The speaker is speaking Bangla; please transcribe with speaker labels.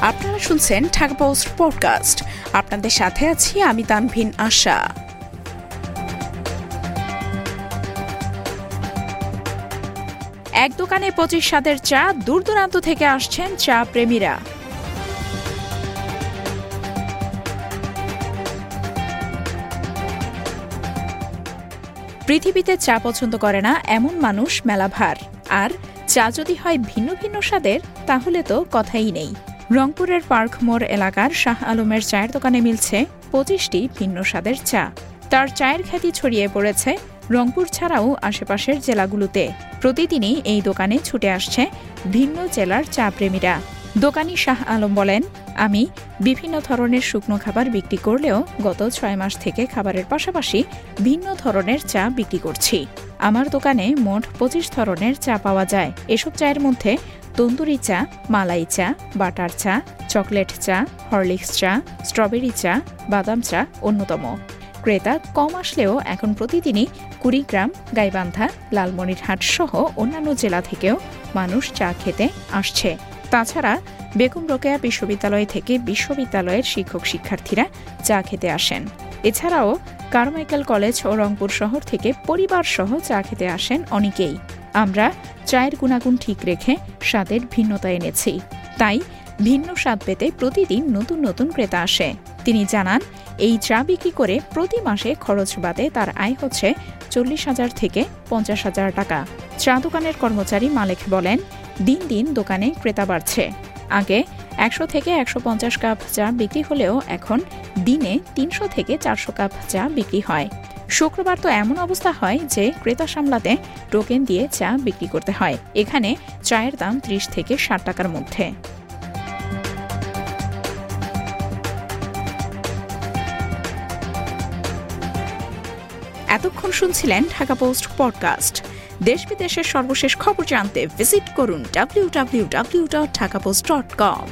Speaker 1: আপনারা শুনছেন ঢাকা পোস্ট পডকাস্ট। আপনাদের সাথে আছি আমি তানভিন আশা। এক দোকানে পঁচিশ স্বাদের চা দূর দূরান্ত থেকে আসছেন চা প্রেমীরা। পৃথিবীতে চা পছন্দ করে না এমন মানুষ মেলাভার। আর চা যদি হয় ভিন্ন ভিন্ন স্বাদের, তাহলে তো কথাই নেই। রংপুরের পার্ক মোড় এলাকার শাহ আলমের চায়ের দোকানে মিলছে পঁচিশটি ভিন্ন স্বাদের চা। তার চায়ের খ্যাতি ছড়িয়ে পড়েছে রংপুর ছাড়াও আশেপাশের জেলাগুলোতে। প্রতিদিনই এই দোকানে ছুটে আসছে ভিন্ন জেলার চা প্রেমীরা। দোকানি শাহ আলম বলেন, আমি বিভিন্ন ধরনের শুকনো খাবার বিক্রি করলেও গত ছয় মাস থেকে খাবারের পাশাপাশি ভিন্ন ধরনের চা বিক্রি করছি। আমার দোকানে মোট পঁচিশ ধরনের চা পাওয়া যায়। এসব চায়ের মধ্যে তন্দুরি চা, মালাই চা, বাটার চা, চকলেট চা, হরলিক্স চা, স্ট্রবেরি চা, বাদাম চা অন্যতম। ক্রেতা কম আসলেও এখন প্রতিদিনই কুড়িগ্রাম গাইবান্ধা, লালমনিরহাট সহ অন্যান্য জেলা থেকেও মানুষ চা খেতে আসছে। তাছাড়া বেগম রোকেয়া বিশ্ববিদ্যালয় থেকে বিশ্ববিদ্যালয়ের শিক্ষক শিক্ষার্থীরা চা খেতে আসেন। এছাড়াও কারমাইকেল কলেজ ও রংপুর শহর থেকে পরিবার সহ চা খেতে আসেন অনেকেই। আমরা চায়ের গুণাগুণ ঠিক রেখে স্বাদের ভিন্নতা এনেছি। তাই ভিন্ন স্বাদ পেতে প্রতিদিন নতুন নতুন ক্রেতা আসে। তিনি জানান, এই চা বিক্রি করে প্রতি মাসে খরচ বাদে তার আয় হচ্ছে চল্লিশ হাজার থেকে পঞ্চাশ হাজার টাকা। চা দোকানের কর্মচারী মালেক বলেন, দিন দিন দোকানে ক্রেতা বাড়ছে। আগে একশো থেকে একশো পঞ্চাশ কাপ চা বিক্রি হলেও এখন দিনে তিনশো থেকে চারশো কাপ চা বিক্রি হয়। শুক্রবার তো এমন অবস্থা হয় যে ক্রেতা সামলাতে টোকেন দিয়ে চা বিক্রি করতে হয়। এখানে চায়ের দাম ত্রিশ থেকে ষাট টাকার মধ্যে। এতক্ষণ শুনছিলেন ঢাকা পোস্ট পডকাস্ট। দেশ বিদেশের সর্বশেষ খবর জানতে ভিজিট করুন W W W dot Dhaka post dot com